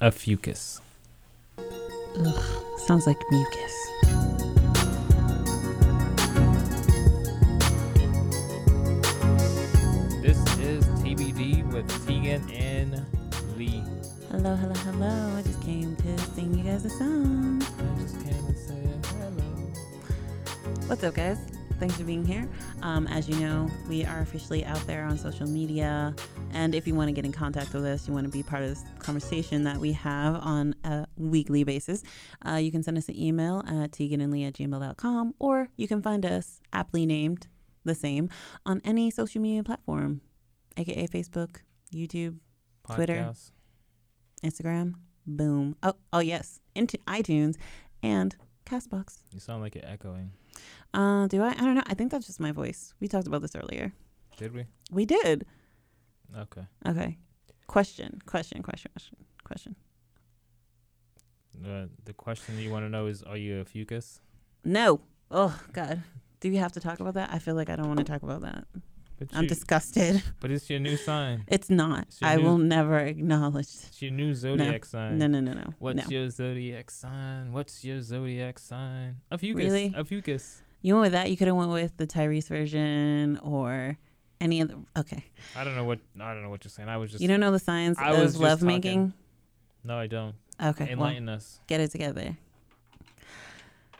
Ophiuchus. Ugh, sounds like mucus. This is TBD with Tegan and Lee. Hello, hello, hello. I just came to sing you guys a song. I just came and said hello. What's up, guys? Thanks for being here. Um, as you know, we are officially out there on social media. And if you want to get in contact with us, you want to be part of this conversation that we have on a weekly basis, uh, you can send us an email at teganandlee at gmail.com or you can find us aptly named the same on any social media platform, aka Facebook, YouTube, Twitter. Instagram. Boom. Oh, oh yes, into iTunes and Castbox. You sound like you're echoing. Uh, do I? I don't know. I think that's just my voice. We talked about this earlier. Did we? We did. Okay. Okay. Question. Question. Question. Question. Question. Uh, the question you want to know is, are you a fucus? No. Oh God. Do we have to talk about that? I feel like I don't want to talk about that. But, I'm you- disgusted. but it's your new sign. It's not. It's I new- will never acknowledge. It's your new zodiac sign. No, no, no, no. What's no. your zodiac sign? What's your zodiac sign? Ophiuchus. Really? Ophiuchus. You went with that. You could have went with the Tyrese version or any other. Okay. I don't know what I don't know what you're saying. I was just you don't know the science I was of just lovemaking. No, I don't. Okay. Well, Enlighten us. get it together.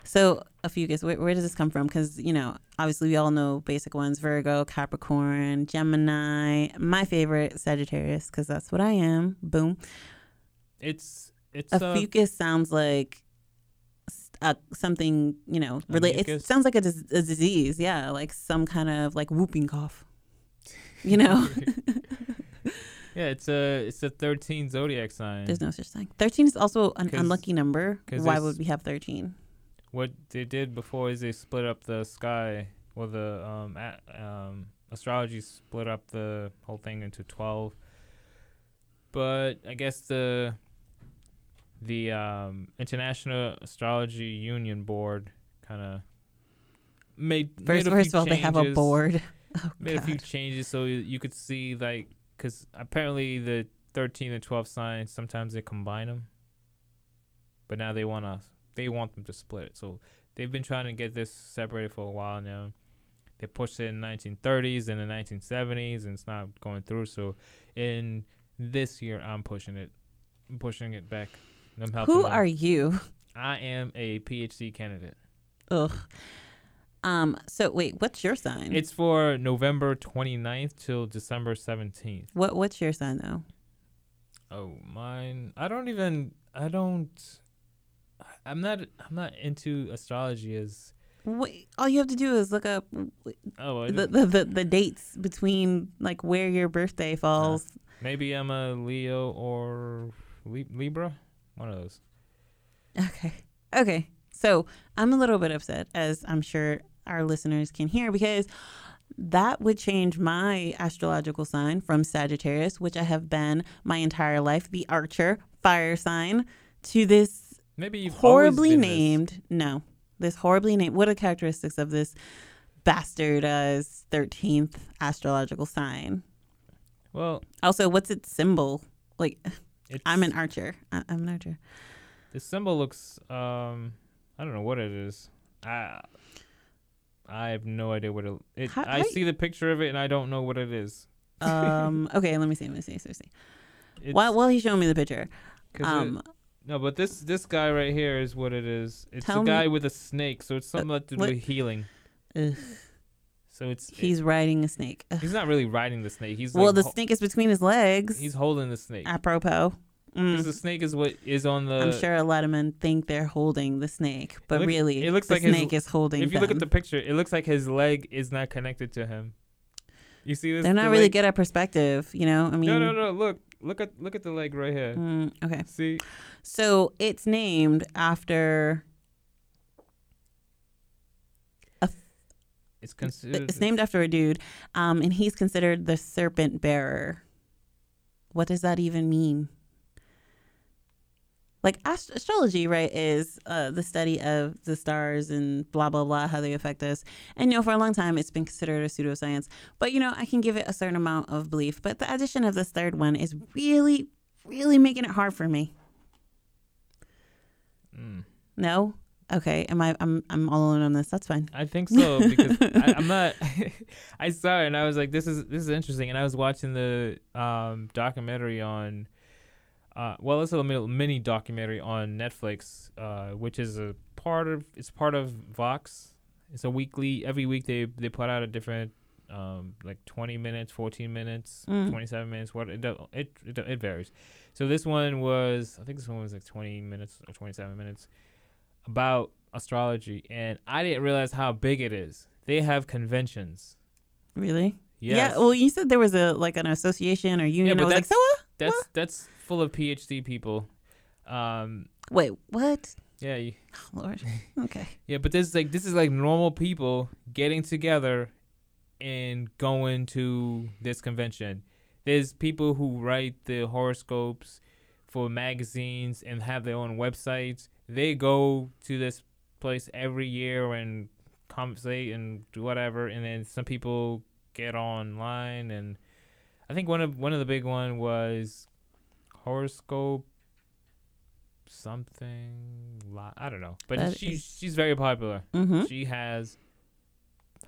So, Ophiuchus, where, where does this come from? Because, you know, obviously we all know basic ones Virgo, Capricorn, Gemini. My favorite, Sagittarius, because that's what I am. Boom. It's it's A uh, fucus sounds like uh, something, you know, A relate. It sounds like a, dis- a disease. Yeah. Like some kind of like whooping cough. You know, yeah, it's a it's a 13 zodiac sign. there's no such thing. 13 is also an unlucky number. Why would we have 13? what they did before is they split up the sky. Well, the um, a, um astrology split up the whole thing into 12. But I guess the the um, International Astrology Union Board kind of made First, made a first of all, they have a board. Oh, made a few oh, changes so you- could see like because apparently the 13 and 12 signs sometimes they combine them but now they want to they want them to split. It so they've been trying to get this separated for a while now. They pushed it in the 1930s and the 1970s and it's not going through. So in this year i'm pushing it i'm pushing it back. I'm helping Who are you? i am a phd candidate. Ugh. Um. So wait, what's your sign? it's for november 29th till december 17th what What's your sign though? Oh, mine. I don't even. I don't. I'm not. I'm not into astrology as. All you have to do is look up Oh, the, the, the, the dates between like where your birthday falls. maybe I'm a Leo or Lib- Libra. One of those. Okay. Okay. So I'm a little bit upset, as I'm sure our listeners can hear, because that would change my astrological sign from Sagittarius, which I have been my entire life, the Archer fire sign, to this Maybe you've horribly been this. named. No, this horribly named. What are characteristics of this bastardized thirteenth astrological sign? Well, Also, what's its symbol? Like, I'm an archer. I, I'm an archer. The symbol looks. Um, I don't know what it is. I. I have no idea what it. it How- I how see the picture of it and I don't know what it is. Um. okay. Let me see. Let me see. Let me see. It's, While while he's showing me the picture, 'cause it- um, No, but this this guy right here is what it is. It's a me- guy with a snake, so it's something to do what- with healing. ugh, So it's he's riding a snake. Ugh. he's not really riding the snake. He's well, like the snake is between his legs. he's holding the snake. apropos. Mm. The snake is what is on the. I'm sure a lot of men think they're holding the snake, but looks- really, it looks the like his- snake is holding. If you look at the picture, it looks like his leg is not connected to him. You see this? they're not the really leg? good at perspective. You know, I mean, No, no, no. Look, look at look at the leg right here. Mm, okay, See, so it's named after. it's considered. It's named after a dude, um, and he's considered the serpent bearer. What does that even mean? Like ast- astrology, right, is uh, the study of the stars and blah blah blah, how they affect us. And you know, for a long time, it's been considered a pseudoscience. But you know, I can give it a certain amount of belief. But the addition of this third one is really, really making it hard for me. Mm. No. Okay. Am I? I'm. I'm all alone on this. That's fine. I think so because I, I'm not. I saw it and I was like, "This is this is interesting." And I was watching the um, documentary on, uh, well, it's a little mini documentary on Netflix, uh, which is a part of it's part of Vox. It's a weekly. Every week they they put out a different, um, like 20 minutes, 14 minutes, Mm. 27 minutes. What it, it it it varies. So this one was I think this one was like 20 minutes or 27 minutes about astrology, and I didn't realize how big it is. They have conventions. Really? Yes. Yeah. Well, you said there was a like an association or union. but I was like, so what? That's that's full of PhD people. Um, Wait, what? yeah, you, Oh, Lord. Okay. yeah, but this is like this is like normal people getting together and going to this convention. There's people who write the horoscopes for magazines and have their own websites. They go to this place every year and conversate and do whatever. And then some people get online and I think one of one of the big one was horoscope something. I don't know, but That she is- she's very popular. Mm-hmm. She has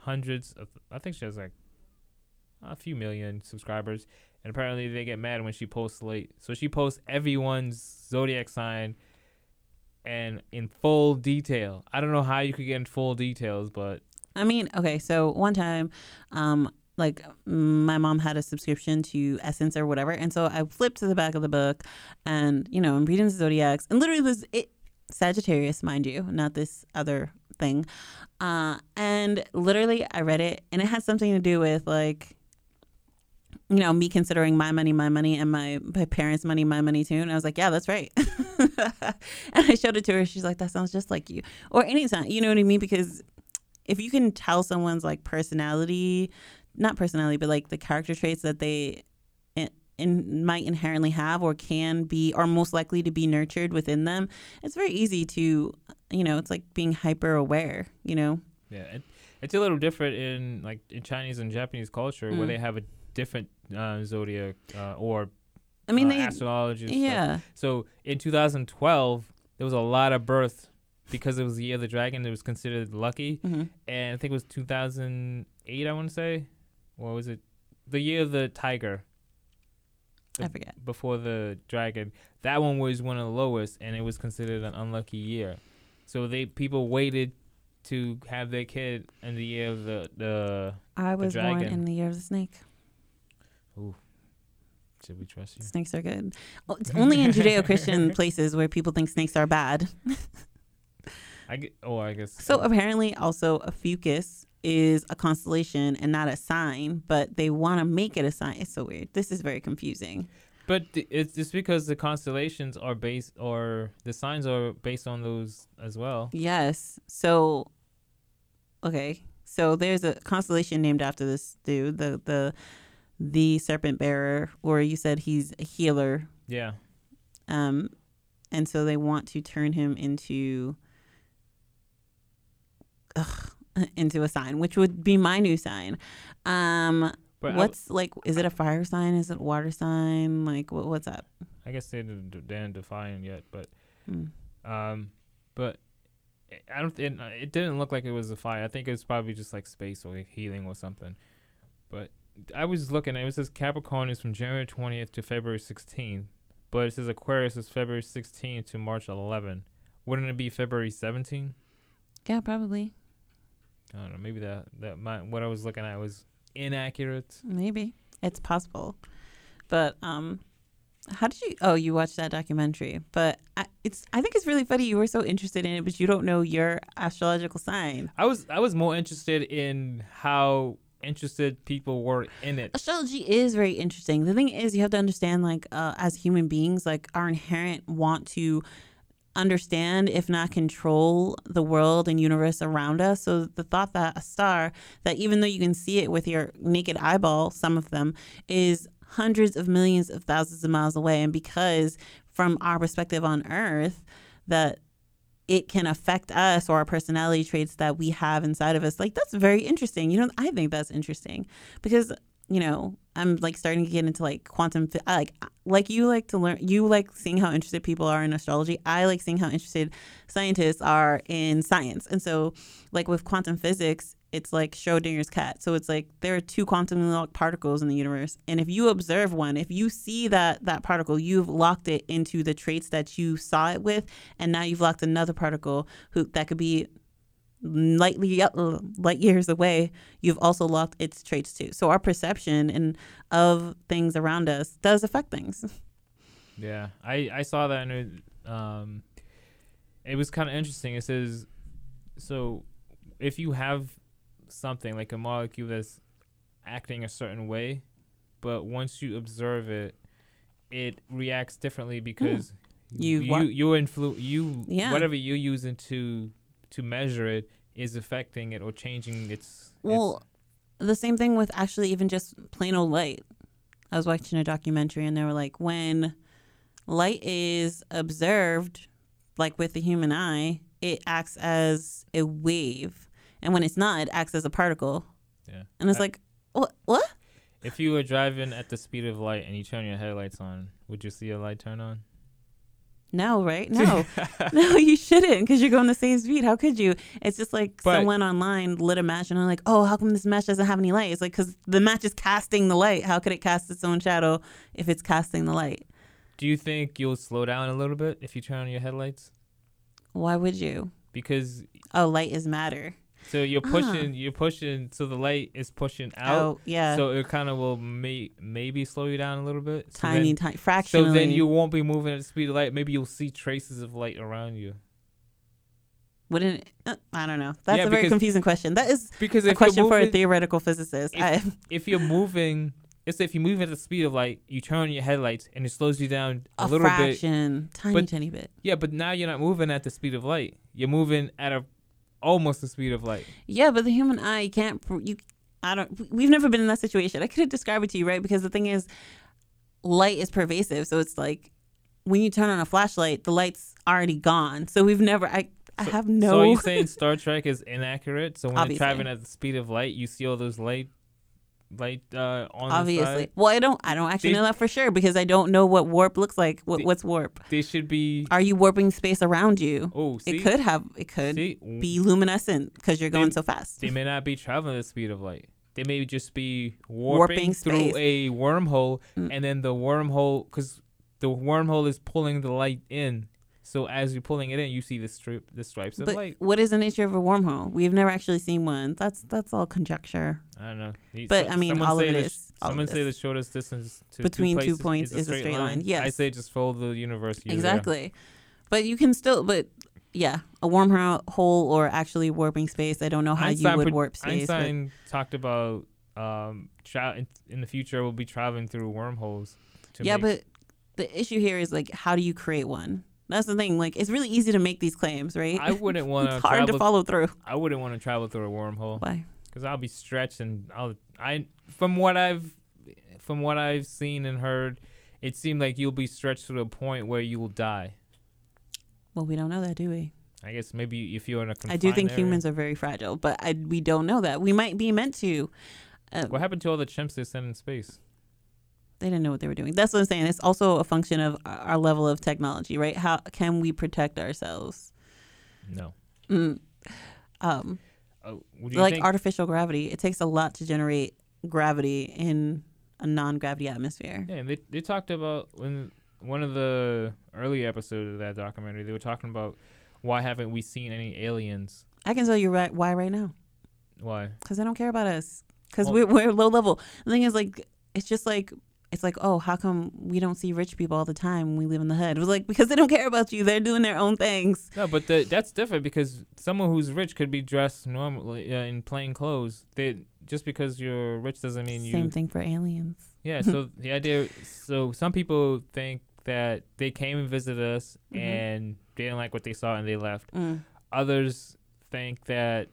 hundreds of, I think she has like a few million subscribers. And apparently they get mad when she posts late. So she posts everyone's zodiac sign and in full detail. I don't know how you could get in full details, but I mean, okay, so one time, um, like my mom had a subscription to Essence or whatever, and so I flipped to the back of the book, and you know, I'm reading the zodiacs, and literally it was it Sagittarius, mind you, not this other thing, uh, and literally I read it, and it had something to do with like. You know, me considering my money, my money, and my, my parents' money, my money too. And I was like, yeah, that's right. and I showed it to her. She's like, that sounds just like you. Or anytime, you know what I mean? Because if you can tell someone's like personality, not personality, but like the character traits that they in, in, might inherently have or can be are most likely to be nurtured within them, it's very easy to, you know, it's like being hyper aware, you know? yeah, it, it's a little different in like in Chinese and Japanese culture where Mm. they have a different uh, zodiac uh, or I mean, uh, they, astrology. and stuff. yeah, So in 2012, there was a lot of birth because it was the year of the dragon. It was considered lucky. hmm and I think it was 2008. I want to say, or was it the year of the tiger I forget. before the dragon? That one was one of the lowest, and it was considered an unlucky year. So they people waited to have their kid in the year of the the. I was born dragon. in the year of the snake. Ooh. Should we trust you? Snakes are good. Oh, it's only in Judeo-Christian places where people think snakes are bad. I get, oh, I guess. So apparently, also Ophiuchus is a constellation and not a sign, but they want to make it a sign. It's so weird. This is very confusing. But it's just because the constellations are based, or the signs are based on those as well. Yes. So, okay. So there's a constellation named after this dude, the the the serpent bearer, or you said he's a healer. Yeah. Um, and so they want to turn him into ugh, into a sign, which would be my new sign. Um, But I- what's like? Is it a fire sign? Is it a water sign? Like, what, what's up? I guess they didn't, they didn't define yet, but Mm. um, but I don't. It, it didn't look like it was a fire. I think it was probably just like space or like healing or something. But I was looking. It says Capricorn is from January twentieth to February sixteenth, but it says Aquarius is February sixteenth to March eleven. Wouldn't it be February seventeenth? Yeah, probably. I don't know. Maybe that that my what I was looking at was inaccurate. Maybe it's possible, but um, how did you? Oh, you watched that documentary, but I, it's. I think it's really funny. You were so interested in it, but you don't know your astrological sign. I was I was more interested in how interested people were in it. Astrology is very interesting. The thing is, you have to understand, like, uh, as human beings, like, our inherent want to understand, if not control, the world and universe around us. So the thought that a star, that even though you can see it with your naked eyeball, some of them, is hundreds of millions of thousands of miles away, and because from our perspective on Earth, that it can affect us or our personality traits that we have inside of us. Like that's very interesting. You know, I think that's interesting because you know I'm like starting to get into like quantum. I like like you like to learn. You like seeing how interested people are in astrology. I like seeing how interested scientists are in science. And so, like with quantum physics, it's like Schrodinger's cat. So it's like there are two quantum locked particles in the universe, and if you observe one, if you see that that particle, you've locked it into the traits that you saw it with, and now you've locked another particle who that could be light, light years away, you've also locked its traits too. So our perception and of things around us does affect things. Yeah, I I saw that and it, um, it was kind of interesting. It says, so if you have something like a molecule that's acting a certain way, but once you observe it, it reacts differently because Hmm. You you wa- you influ you Yeah. whatever you're using to to measure it is affecting it or changing its. Well, the same thing with actually even just plain old light. I was watching a documentary and they were like, when light is observed, like with the human eye, it acts as a wave. And when it's not, it acts as a particle. yeah. And it's I- like, what? What? if you were driving at the speed of light and you turn your headlights on, would you see a light turn on? No, right? No. no, you shouldn't because you're going the same speed. How could you? It's just like But- someone online lit a match and I'm like, oh, how come this match doesn't have any light? It's like, because the match is casting the light. How could it cast its own shadow if it's casting the light? Do you think you'll slow down a little bit if you turn on your headlights? Why would you? Because Oh, light is matter. So you're Ah. pushing, you're pushing, so the light is pushing out. Oh, yeah. So it kind of will may, maybe slow you down a little bit. So tiny, then, tiny, So then you won't be moving at the speed of light. Maybe you'll see traces of light around you. wouldn't. It, uh, I don't know. That's Yeah, a very because- confusing question. That is Because a question you're for a theoretical physicist. if- I, if you're moving, let's if you move at the speed of light, you turn on your headlights and it slows you down a, a little bit. fraction, tiny, But- tiny bit. Yeah, but now you're not moving at the speed of light. You're moving at a almost the speed of light. Yeah, but the human eye can't. You, I don't. we- We've never been in that situation. I couldn't describe it to you, right? Because the thing is, light is pervasive. So it's like when you turn on a flashlight, the light's already gone. So we've never. I. I So- have no. So are you saying Star Trek is inaccurate? So when Obviously. you're traveling at the speed of light, you see all those light, light uh, on the obviously. side. Well, I don't. I don't actually They- know that for sure because I don't know what warp looks like. What, They- what's warp? They should be. Are you warping space around you? Oh, see, It could have. It could see, be luminescent because you're going They- so fast. they may not be traveling at the speed of light. They may just be Warping warping, through a wormhole, Mm. and then the wormhole, because the wormhole is pulling the light in. So as you're pulling it in, you see the strip, the stripes of But light. what is the nature of a wormhole? We've never actually seen one. That's that's all conjecture. I don't know. But, so- I mean, all of it the all Someone say the shortest distance to Between two two, points is is a straight line. I Yes. I say just follow the universe. there. Exactly. But you can still. But yeah, a wormhole hole or actually warping space. I don't know how Einstein you would warp space. Einstein talked about um, tra- in, the future we'll be traveling through wormholes. To yeah, but the issue here is like, how do you create one? That's the thing. Like, it's really easy to make these claims, right? I wouldn't want to it's hard to follow through. I wouldn't want to travel through a wormhole Why? because I'll be stretched and I'll I from what I've from what I've seen and heard, it seemed like you'll be stretched to the point where you will die. Well, we don't know that, do we? I guess maybe if you're in a I do think area. humans are very fragile, but I, we don't know that. We might be meant to. Uh, What happened to all the chimps they sent in space? They didn't know what they were doing. That's what I'm saying. It's also a function of our level of technology, right? How can we protect ourselves? No. Mm. Um, what do you like think? artificial gravity, it takes a lot to generate gravity in a non-gravity atmosphere. Yeah, and they they talked about when one of the early episodes of that documentary, they were talking about why haven't we seen any aliens? I can tell you right why right now. Why? Because they don't care about us. Because Well- we're, we're low level. The thing is, like, it's just like, it's like, oh, how come we don't see rich people all the time when we live in the hood? It was like, because they don't care about you. They're doing their own things. No, but the, that's different because someone who's rich could be dressed normally uh, in plain clothes. They just because you're rich doesn't mean you. Same thing for aliens. Yeah. So the idea. So some people think that they came and visited us Mhm. and they didn't like what they saw and they left. Mm, Others think that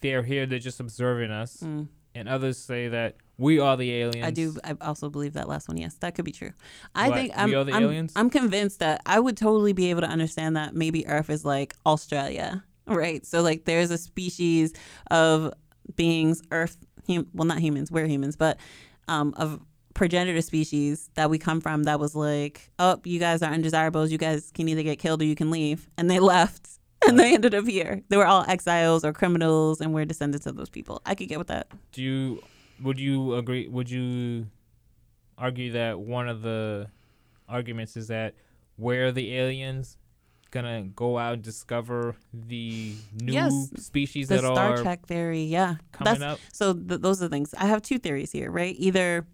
they're here. They're just observing us. mm. and others say that we are the aliens. I do. I also believe that last one. Yes, that could be true. I What, think we I'm. are the I'm, aliens? I'm convinced that I would totally be able to understand that maybe Earth is like Australia, right? So like, there's a species of beings, Earth. Hum, well, not humans. We're humans, but um, of progenitor species that we come from that was like, oh, you guys are undesirables. You guys can either get killed or you can leave. And they left and they ended up here. They were all exiles or criminals and we're descendants of those people. I could get with that. Do you would you agree would you argue that one of the arguments is that where the aliens gonna go out and discover the new Yes. species The that Star are Trek theory, yeah. coming That's up? so th- those are the things. I have two theories here, right? Either,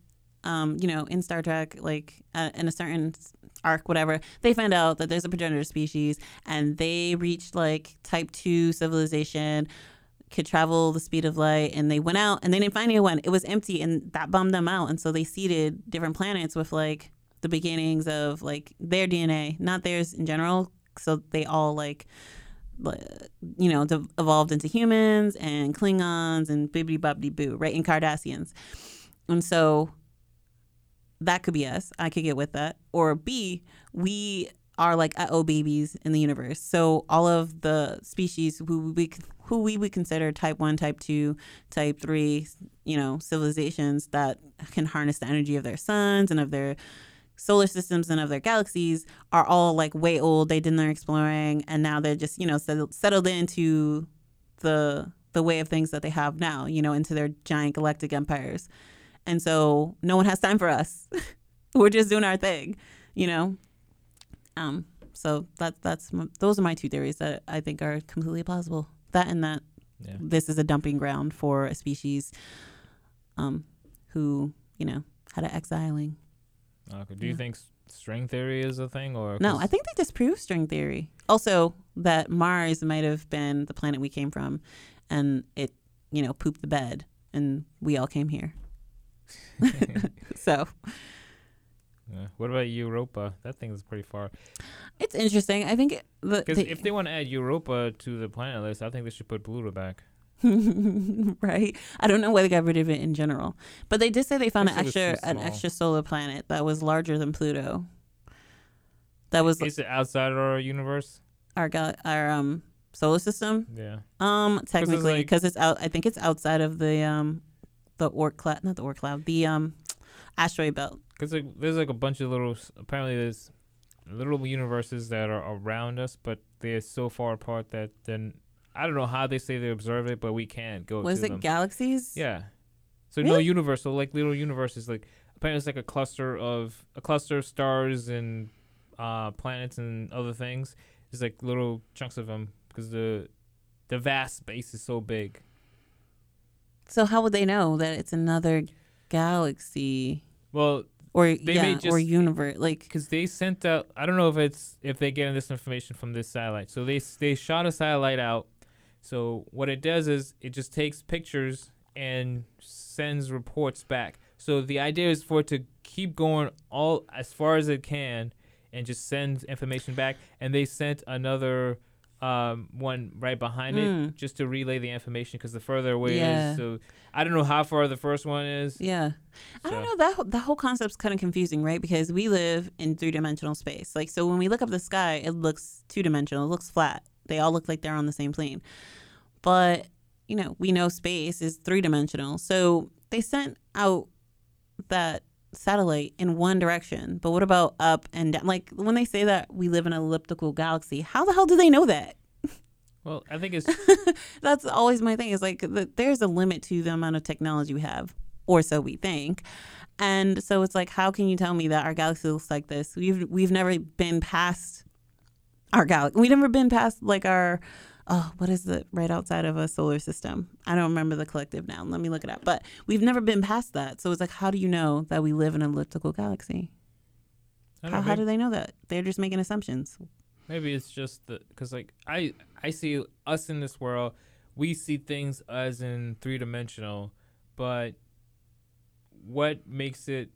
um, you know, in Star Trek, like uh, in a certain arc, whatever, they find out that there's a progenitor species and they reached like type two civilization, could travel the speed of light, and they went out and they didn't find anyone. It was empty, and that bummed them out. And so they seeded different planets with like the beginnings of like their DNA, not theirs in general. So they all like you know, evolved into humans and Klingons and bibbidi bobbidi boo, right? And Cardassians. And so that could be us. I could get with that. Or B, we are like oh babies in the universe. So all of the species who we who we would consider type one, type two, type three, you know, civilizations that can harness the energy of their suns and of their solar systems and of their galaxies are all like way old. They did their exploring, and now they're just you know settled, settled into the the way of things that they have now. You know, into their giant galactic empires, and so no one has time for us. We're just doing our thing, you know. Um. So that that's those are my two theories that I think are completely plausible. That and that Yeah. this is a dumping ground for a species, um, who you know had an exiling. Okay. Do you think string theory is a thing or no I think they disproved string theory. Also, that Mars might have been the planet we came from, and it, you know, pooped the bed, and we all came here. so Yeah. What about Europa? That thing is pretty far. it's interesting. I think Because the if they want to add Europa to the planet list, I think they should put Pluto back. right, I don't know why they got rid of it in general, but they did say they found an Guess it was extra an extra solar planet that was larger than Pluto. That was Is it outside of our universe? our gal- our um solar system. Yeah. Um, technically, like- because it's out. I think it's outside of the um, the Oort cloud, not the Oort cloud, the um, asteroid belt. Because like, there's like a bunch of little, apparently there's little universes that are around us, but they're so far apart that then I don't know how they say they observe it, but we can't go Was it them. galaxies? yeah. So no universe, so like little universes, like apparently it's like a cluster of a cluster of stars and uh, planets and other things. It's like little chunks of them because the the vast space is so big. So how would they know that it's another galaxy Well, or yeah or universe? Like because they sent out i don't know if it's if they're getting this information from this satellite. So they they shot a satellite out. So what it does is it just takes pictures and sends reports back. So the idea is for it to keep going all as far as it can and just send information back. And they sent another um, one right behind it Mm. just to relay the information because the further away it Yeah. is so i don't know how far the first one is yeah, I don't know that whole- the whole concept's kind of confusing, right? Because we live in three dimensional space. Like so, when we look up the sky, it looks two dimensional. It looks flat. They all look like they're on the same plane. But you know, we know space is three dimensional. So they sent out that satellite in one direction. But what about up and down? Like when they say that we live in an elliptical galaxy, how the hell do they know that? well i think it's That's always my thing. Is like the, there's a limit to the amount of technology we have, or so we think. And so it's like, how can you tell me that our galaxy looks like this? We've we've never been past our galaxy. We've never been past like our oh, what is it right outside of a solar system? I don't remember the collective now. Let me look it up. But we've never been past that. So it's like, how do you know that we live in an elliptical galaxy? How, know, how maybe- do they know that? They're just making assumptions. Maybe it's just the because like I I see us in this world, we see things as in three dimensional, but what makes it?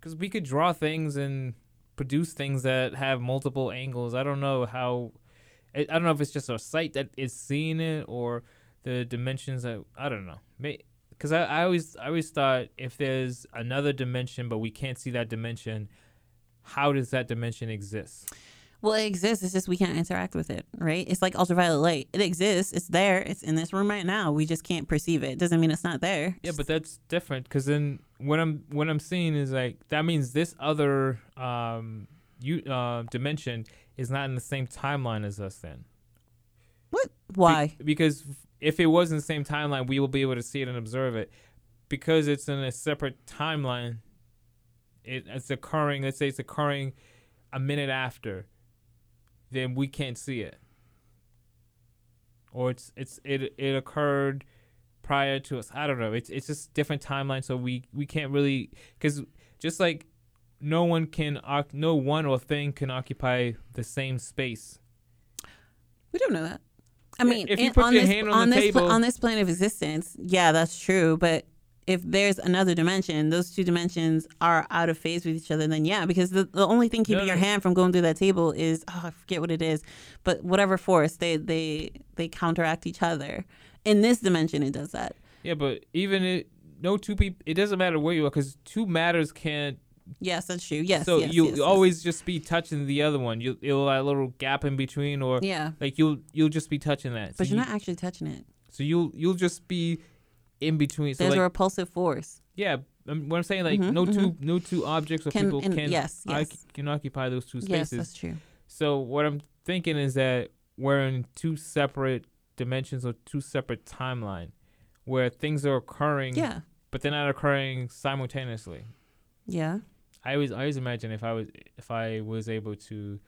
Because we could draw things and produce things that have multiple angles. I don't know how. I, don't know if it's just our sight that is seeing it or the dimensions that I don't know. Because I, I always I always thought if there's another dimension but we can't see that dimension, how does that dimension exist? Well, it exists. It's just we can't interact with it, right? It's like ultraviolet light. It exists. It's there. It's in this room right now. We just can't perceive it. Doesn't mean it's not there. Yeah, but that's different because then what I'm what I'm seeing is like that means this other um you uh dimension is not in the same timeline as us then. What? Why? Be- because if it was in the same timeline, we will be able to see it and observe it. Because it's in a separate timeline, it, it's occurring. Let's say it's occurring a minute after, then we can't see it. Or it's it's it it occurred prior to us. I don't know. It's it's just different timeline, so we we can't really because just like no one can no one or thing can occupy the same space. We don't know that. I mean, if you put on your this hand on on the this table- on this plane of existence, yeah, that's true. But if there's another dimension, those two dimensions are out of phase with each other. Then yeah, because the, the only thing keeping No, your hand from going through that table is oh, I forget what it is, but whatever force they they they counteract each other. In this dimension, it does that. Yeah, but even it, no two people. It doesn't matter where you are because two matters can't. Yes, that's true. Yes, so yes, you yes, yes. always just be touching the other one. You it'll a little gap in between, or yeah, like you'll you'll just be touching that. but so you're you, not actually touching it. So you'll you'll just be in between. So There's like a repulsive force. yeah, um, what I'm saying like Mhm, no two no two objects or Can- people can yes, yes. oc- can occupy those two spaces. Yes, that's true. So what I'm thinking is that we're in two separate dimensions or two separate timeline where things are occurring, Yeah, but they're not occurring simultaneously. yeah. I always I always imagine if I was if I was able to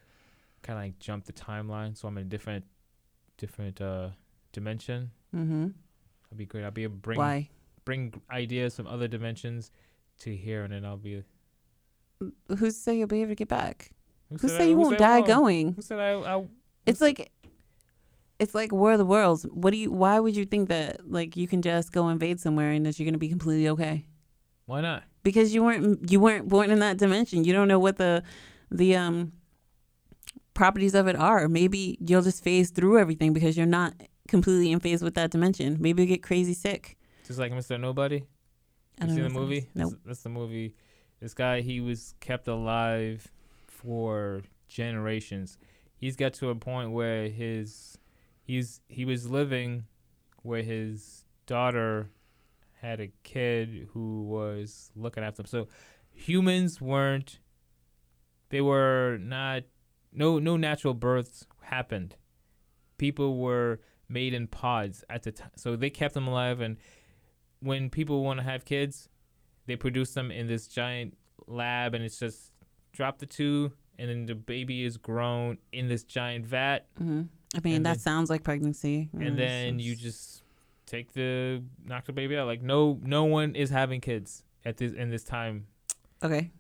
kind of like jump the timeline, so I'm in a different different uh dimension. Mm-hmm. That'd be great. I'll be able to bring Why? bring ideas from other dimensions to here, and then I'll be. Who's say you'll be able to get back? Who Who say I- you who won't die going? Who said I? I It's like it's like War of the Worlds. What do you why would you think that like you can just go invade somewhere and that you're gonna be completely okay? why not? Because you weren't you weren't born in that dimension. You don't know what the the um properties of it are. Maybe you'll just phase through everything because you're not completely in phase with that dimension. Maybe you get crazy sick. Just like Mr. Nobody. I You seen the movie? that's- Nope. That's the movie. This guy, he was kept alive for generations. He's got to a point where his he's he was living where his daughter had a kid who was looking after them. So humans weren't they were not no no natural births happened. People were made in pods at the time. So they kept them alive and when people want to have kids, they produce them in this giant lab, and it's just drop the two, and then the baby is grown in this giant vat, hmm I mean, And that then- sounds like pregnancy. and Mm, then you just take the knock the baby out. Like no, no one is having kids at this in this time, okay.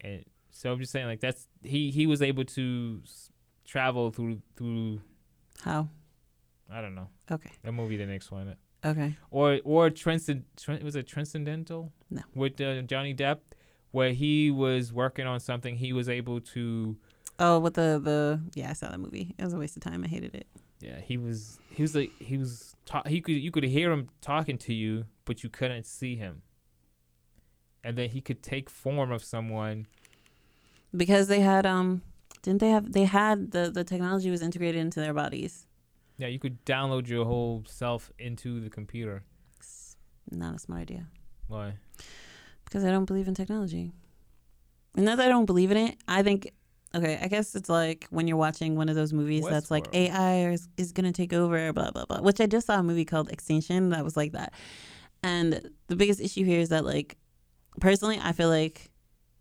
and so I'm just saying like that's he he was able to s- travel through through How? I don't know Okay. that movie didn't explain it. Okay. or or transcend Tran- was it transcendental No. with uh, Johnny Depp where he was working on something he was able to Oh, with the the yeah, I saw that movie. It was a waste of time. I hated it. Yeah he was he was like he was ta- he could you could hear him talking to you but you couldn't see him. And then he could take form of someone. Because they had um didn't they have they had the the technology was integrated into their bodies. Yeah you could download your whole self into the computer. It's not a smart idea. Why? Because i don't believe in technology. And not that i don't believe in it i think okay i guess it's like when you're watching one of those movies that's like ai is, is gonna take over blah blah blah which i just saw a movie called extinction that was like that and the biggest issue here is that like personally i feel like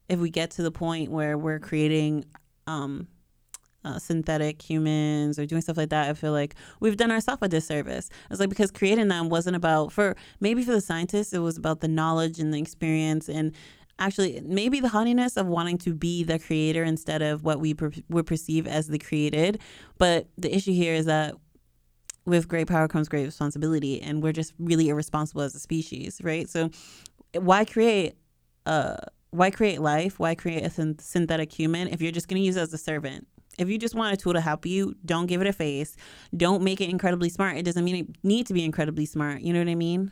if we get to the point where we're creating um uh, synthetic humans or doing stuff like that, I feel like we've done ourselves a disservice. It's like because creating them wasn't about for maybe for the scientists it was about the knowledge and the experience and actually maybe the haughtiness of wanting to be the creator instead of what we per- would perceive as the created. But the issue here is that with great power comes great responsibility, and we're just really irresponsible as a species, right? So why create uh why create life? Why create a syn- synthetic human if you're just going to use it as a servant? If you just want a tool to help you, don't give it a face. Don't make it incredibly smart. It doesn't mean it need to be incredibly smart. You know what I mean?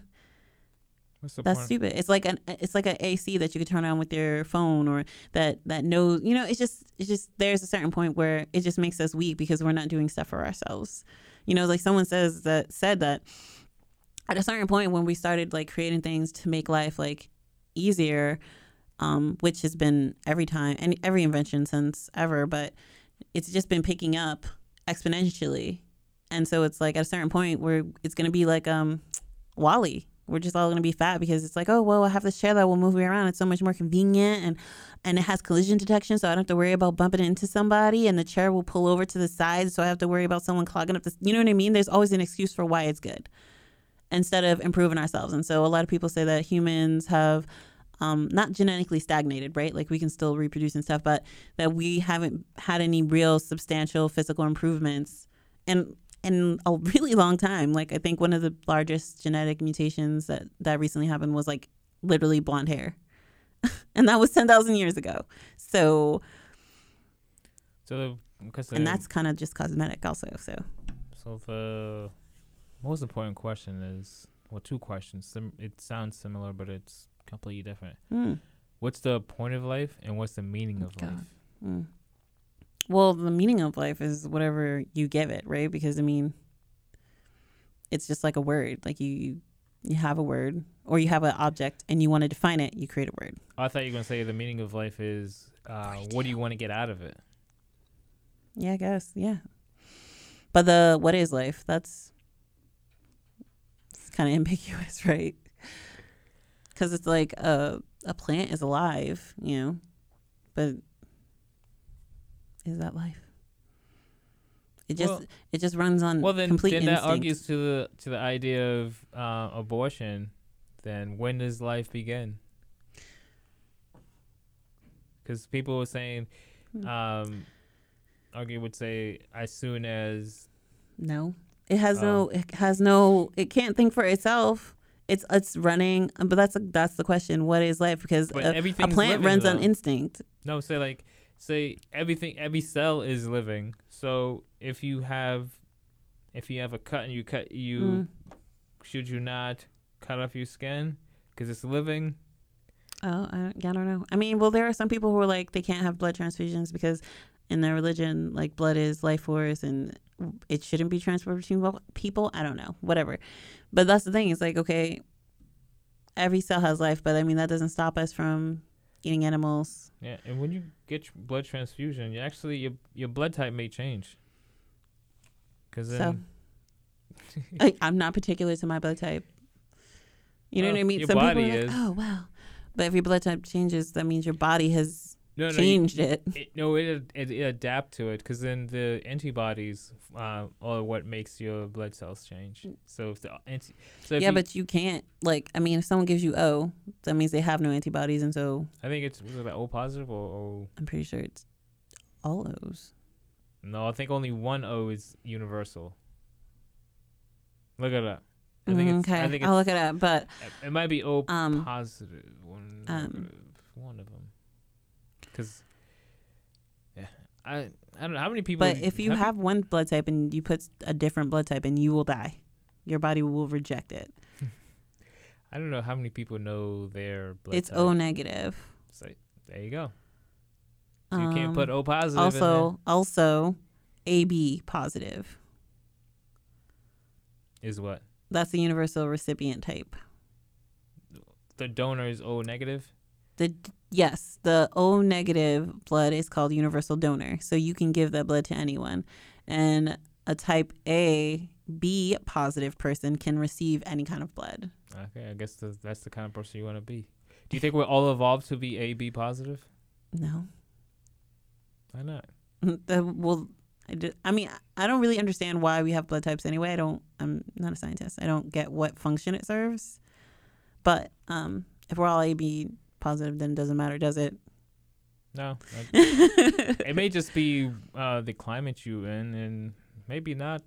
What's the That's point stupid. It's like an it's like an AC that you could turn on with your phone or that that knows. You know, it's just it's just there's a certain point where it just makes us weak because we're not doing stuff for ourselves. You know, like someone says that said that at a certain point when we started like creating things to make life like easier, um, which has been every time and every invention since ever, but it's just been picking up exponentially. And so it's like at a certain point where it's going to be like um, WALL-E. We're just all going to be fat because it's like, oh, well, I have this chair that will move me around. It's so much more convenient and and it has collision detection, so I don't have to worry about bumping into somebody. And the chair will pull over to the side, so I have to worry about someone clogging up the. You know what I mean? There's always an excuse for why it's good, instead of improving ourselves. And so a lot of people say that humans have um, not genetically stagnated, right? Like we can still reproduce and stuff, but that we haven't had any real substantial physical improvements in in a really long time. Like I think one of the largest genetic mutations that that recently happened was like literally blonde hair, and that was ten thousand years ago. So So, because and that's kind of just cosmetic, also. So so the most important question is well, two questions. Sim- it sounds similar, but it's completely different. mm, What's the point of life, and what's the meaning of God. life? mm. Well, the meaning of life is whatever you give it, right? Because I mean, it's just like a word. Like you you have a word or you have an object and you want to define it, you create a word. I thought you were gonna say the meaning of life is uh, what do you want to get out of it? Yeah, I guess. Yeah. But the what is life? That's it's kind of ambiguous, right? Because it's like a a plant is alive, you know, but is that life? It just Well- it just runs on Well, then, complete then that argues to the to the idea of uh, abortion. Then when does life begin? Because people were saying, Hmm. um, argue would say as soon as No, it has Oh. no. It has no. It can't think for itself. It's it's running, but that's that's the question. What is life? Because a, a plant living, runs on instinct. no, say like say everything every cell is living. So if you have if you have a cut and you cut you Mm. should you not cut off your skin because it's living? Oh, I don't, yeah, I don't know. I mean, well, there are some people who are like they can't have blood transfusions because in their religion, like blood is life force and it shouldn't be transferred between people. I don't know, whatever. But that's the thing. It's like okay, every cell has life, but I mean that doesn't stop us from eating animals. Yeah, and when you get blood transfusion, you actually your your blood type may change. Cause So then I, I'm not particular to my blood type. You know Well, what I mean? your Some people body are like, is. oh wow, but if your blood type changes, that means your body has no, no, you- changed it. it, no, it, it it adapt to it because then the antibodies uh, are what makes your blood cells change. So if the anti, so if Yeah, you- but you can't like. I mean, if someone gives you O, that means they have no antibodies, and so I think it's was it O positive or O. I'm pretty sure it's all O's. No, I think only one O is universal. Look it up. I think Mm, it's, okay, I think I'll look it up. But it might be O um, positive. One, um, one of them. Because, yeah, I I don't know how many people. but if you how have one blood type and you put a different blood type, and you will die. Your body will reject it. I don't know how many people know their blood it's type. O negative. So, there you go. So you can't put Um, O positive. in Also, also, AB positive. is what That's the universal recipient type. the donor is O negative. The yes, the O negative blood is called universal donor, so you can give that blood to anyone, and a type A B positive person can receive any kind of blood. Okay, I guess that's, that's the kind of person you want to be. Do you think we're all evolved to be A B positive? No, Why not? the, well, I, do, I mean, I don't really understand why we have blood types anyway. I don't. I'm not a scientist. I don't get what function it serves. But um, if we're all AB positive, then it doesn't matter, does it? No, it may just be uh, the climate you in, and maybe not.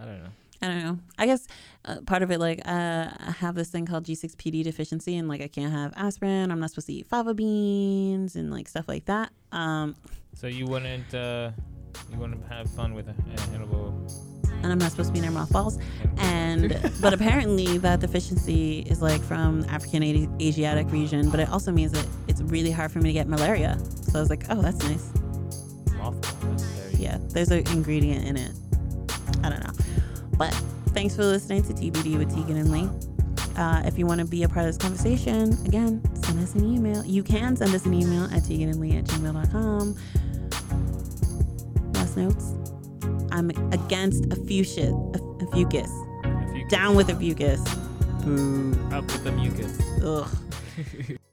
I don't know. I don't know. I guess uh, part of it, like, uh, I have this thing called G6PD deficiency, and like, I can't have aspirin. I'm not supposed to eat fava beans and like stuff like that. Um, So you wouldn't you wouldn't have fun with Hannibal. and I'm not supposed to be near mothballs. And but apparently that deficiency is like from African Asi- Asiatic region, but it also means that it's really hard for me to get malaria. So I was like, oh, that's nice. mothball. That's very Yeah, there's an ingredient in it. I don't know. But thanks for listening to TBD with Tegan and Lee. Uh, if you want to be a part of this conversation, again, send us an email. You can send us an email at teganandlee at gmail.com. Last notes. I'm against a fuchsia, a, a fucus. If you Down with a fucus. Boo. up with the mucus. Ugh.